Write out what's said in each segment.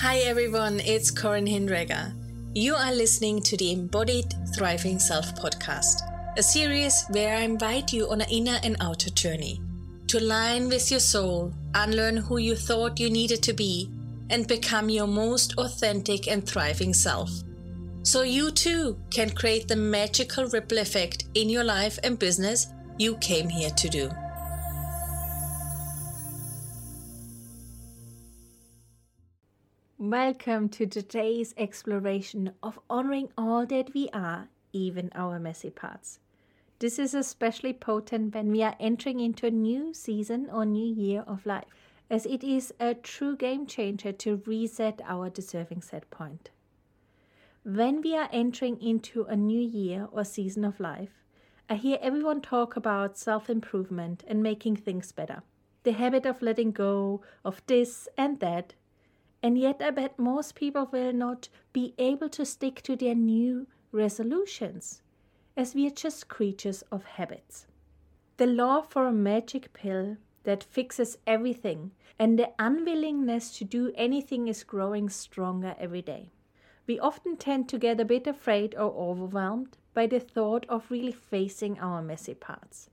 Hi everyone, it's Corinne Hindreger. You are listening to the Embodied Thriving Self podcast, a series where I invite you on an inner and outer journey to align with your soul, unlearn who you thought you needed to be, and become your most authentic and thriving self. So you too can create the magical ripple effect in your life and business you came here to do. Welcome to today's exploration of honoring all that we are, even our messy parts. This is especially potent when we are entering into a new season or new year of life, as it is a true game changer to reset our deserving set point. When we are entering into a new year or season of life, I hear everyone talk about self improvement and making things better. The habit of letting go of this and that and yet, I bet most people will not be able to stick to their new resolutions, as we are just creatures of habits. The law for a magic pill that fixes everything and the unwillingness to do anything is growing stronger every day. We often tend to get a bit afraid or overwhelmed by the thought of really facing our messy parts.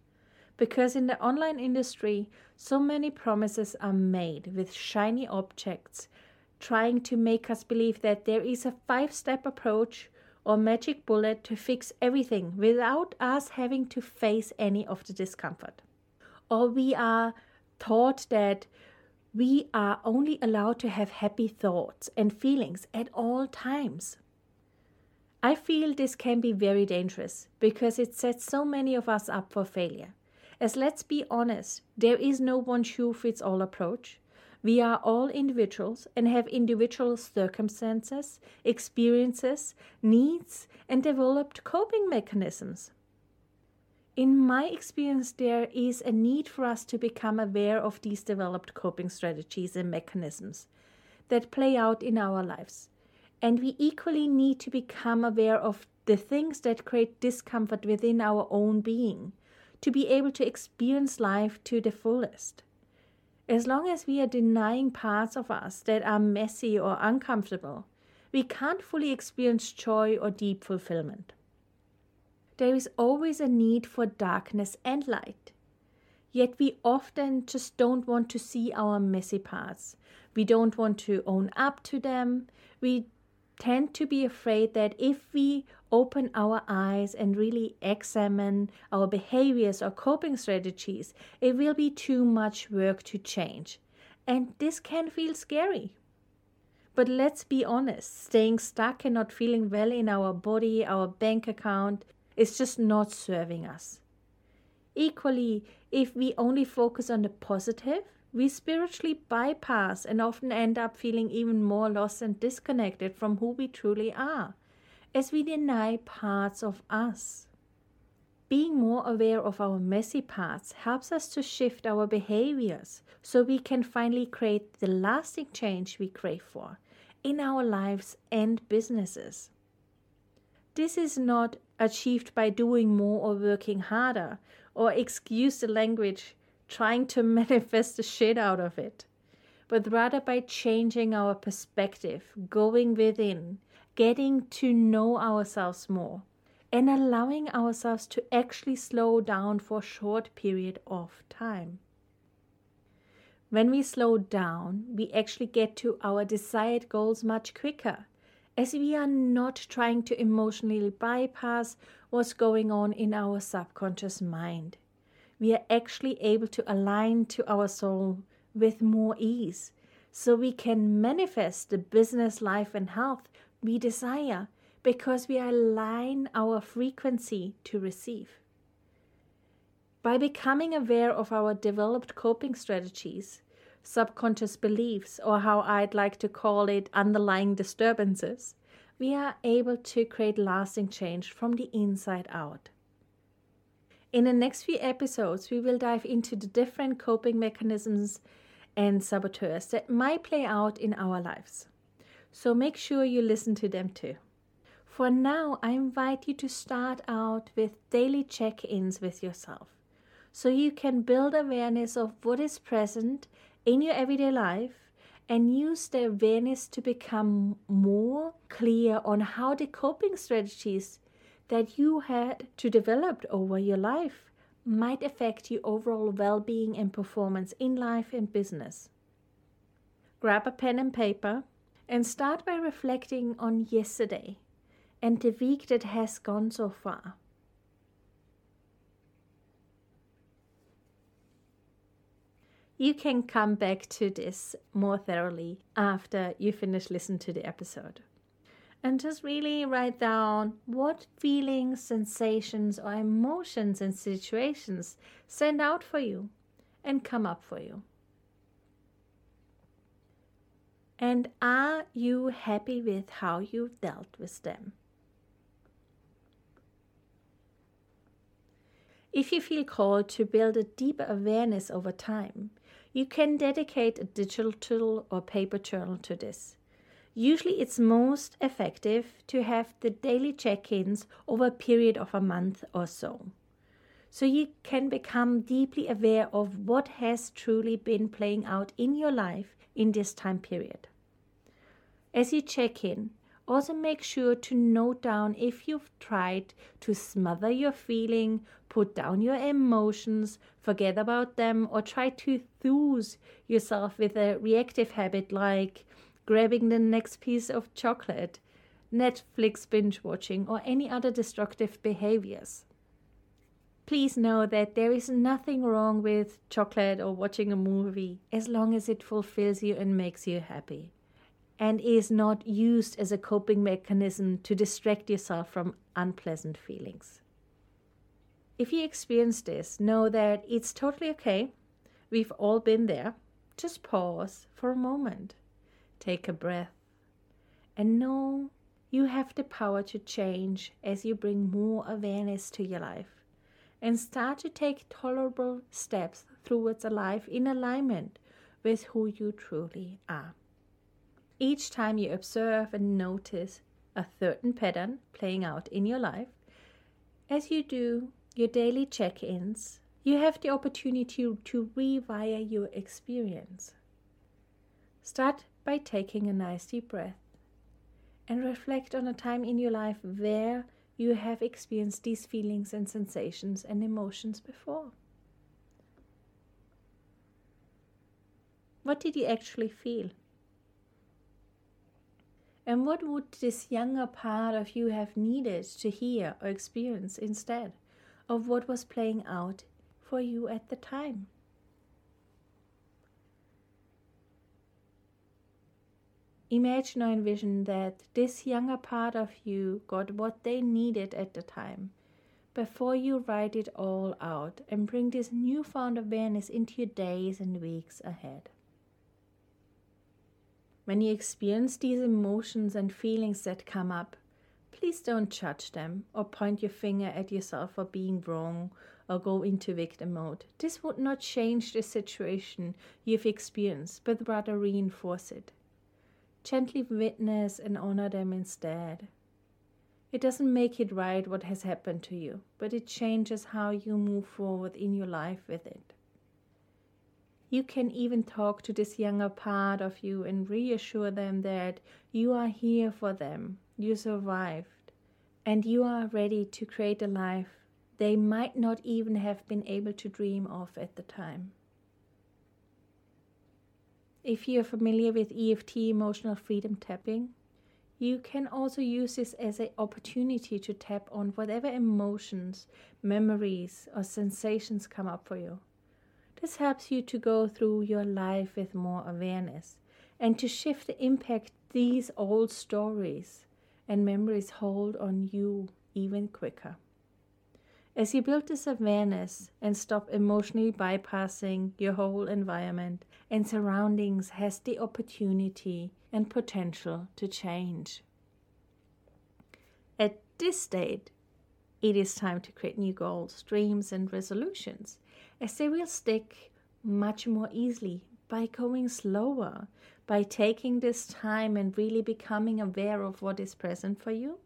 Because in the online industry, so many promises are made with shiny objects trying to make us believe that there is a five step approach or magic bullet to fix everything without us having to face any of the discomfort. Or we are taught that we are only allowed to have happy thoughts and feelings at all times. I feel this can be very dangerous because it sets so many of us up for failure. As let's be honest, there is no one shoe fits all approach. We are all individuals and have individual circumstances, experiences, needs, and developed coping mechanisms. In my experience, there is a need for us to become aware of these developed coping strategies and mechanisms that play out in our lives. And we equally need to become aware of the things that create discomfort within our own being to be able to experience life to the fullest. As long as we are denying parts of us that are messy or uncomfortable, we can't fully experience joy or deep fulfillment. There is always a need for darkness and light. Yet we often just don't want to see our messy parts. We don't want to own up to them. We tend to be afraid that if we open our eyes and really examine our behaviors or coping strategies, it will be too much work to change. And this can feel scary. But let's be honest, staying stuck and not feeling well in our body, our bank account, is just not serving us. Equally, if we only focus on the positive, we spiritually bypass and often end up feeling even more lost and disconnected from who we truly are, as we deny parts of us. Being more aware of our messy parts helps us to shift our behaviors so we can finally create the lasting change we crave for in our lives and businesses. This is not achieved by doing more or working harder, or excuse the language trying to manifest the shit out of it, but rather by changing our perspective, going within, getting to know ourselves more, and allowing ourselves to actually slow down for a short period of time. When we slow down, we actually get to our desired goals much quicker, as we are not trying to emotionally bypass what's going on in our subconscious mind we are actually able to align to our soul with more ease so we can manifest the business life and health we desire because we align our frequency to receive. By becoming aware of our developed coping strategies, subconscious beliefs, or how I'd like to call it, underlying disturbances, we are able to create lasting change from the inside out. In the next few episodes, we will dive into the different coping mechanisms and saboteurs that might play out in our lives. So make sure you listen to them too. For now, I invite you to start out with daily check ins with yourself so you can build awareness of what is present in your everyday life and use the awareness to become more clear on how the coping strategies that you had to develop over your life might affect your overall well being and performance in life and business. Grab a pen and paper and start by reflecting on yesterday and the week that has gone so far. You can come back to this more thoroughly after you finish listening to the episode. And just really write down what feelings, sensations, or emotions and situations stand out for you and come up for you. And are you happy with how you've dealt with them? If you feel called to build a deeper awareness over time, you can dedicate a digital or paper journal to this. Usually, it's most effective to have the daily check ins over a period of a month or so. So you can become deeply aware of what has truly been playing out in your life in this time period. As you check in, also make sure to note down if you've tried to smother your feeling, put down your emotions, forget about them, or try to soothe yourself with a reactive habit like grabbing the next piece of chocolate, Netflix binge watching, or any other destructive behaviors. Please know that there is nothing wrong with chocolate or watching a movie as long as it fulfills you and makes you happy and is not used as a coping mechanism to distract yourself from unpleasant feelings. If you experience this, know that it's totally okay. We've all been there. Just pause for a moment, take a breath, and know you have the power to change as you bring more awareness to your life and start to take tolerable steps towards a life in alignment with who you truly are. Each time you observe and notice a certain pattern playing out in your life, as you do your daily check ins, you have the opportunity to rewire your experience. Start by taking a nice deep breath and reflect on a time in your life where you have experienced these feelings and sensations and emotions before. What did you actually feel? And what would this younger part of you have needed to hear or experience instead of what was playing out for you at the time? Imagine or envision that this younger part of you got what they needed at the time before you write it all out and bring this newfound awareness into your days and weeks ahead. When you experience these emotions and feelings that come up, please don't judge them or point your finger at yourself for being wrong or go into victim mode. This would not change the situation you've experienced, but rather reinforce it. Gently witness and honor them instead. It doesn't make it right what has happened to you, but it changes how you move forward in your life with it. You can even talk to this younger part of you and reassure them that you are here for them, you survived, and you are ready to create a life they might not even have been able to dream of at the time. If you're familiar with EFT emotional freedom tapping, you can also use this as an opportunity to tap on whatever emotions, memories, or sensations come up for you. This helps you to go through your life with more awareness and to shift the impact these old stories and memories hold on you even quicker. As you build this awareness and stop emotionally bypassing your whole environment and surroundings has the opportunity and potential to change. At this state, it is time to create new goals, dreams, and resolutions as they will stick much more easily by going slower, by taking this time and really becoming aware of what is present for you.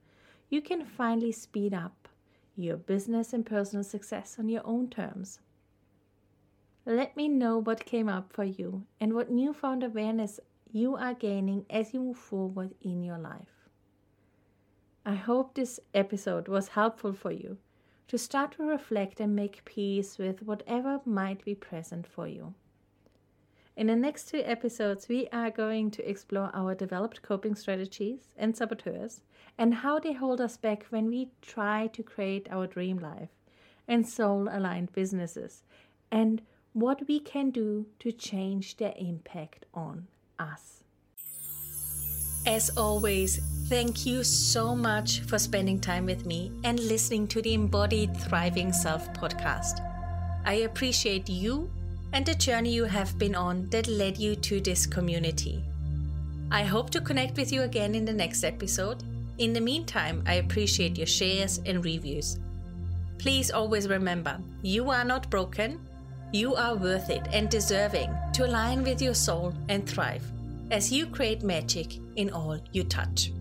You can finally speed up your business and personal success on your own terms. Let me know what came up for you and what newfound awareness you are gaining as you move forward in your life. I hope this episode was helpful for you to start to reflect and make peace with whatever might be present for you. In the next two episodes, we are going to explore our developed coping strategies and saboteurs and how they hold us back when we try to create our dream life and soul aligned businesses and what we can do to change their impact on us. As always, thank you so much for spending time with me and listening to the Embodied Thriving Self podcast. I appreciate you and the journey you have been on that led you to this community. I hope to connect with you again in the next episode. In the meantime, I appreciate your shares and reviews. Please always remember you are not broken, you are worth it and deserving to align with your soul and thrive as you create magic in all you touch.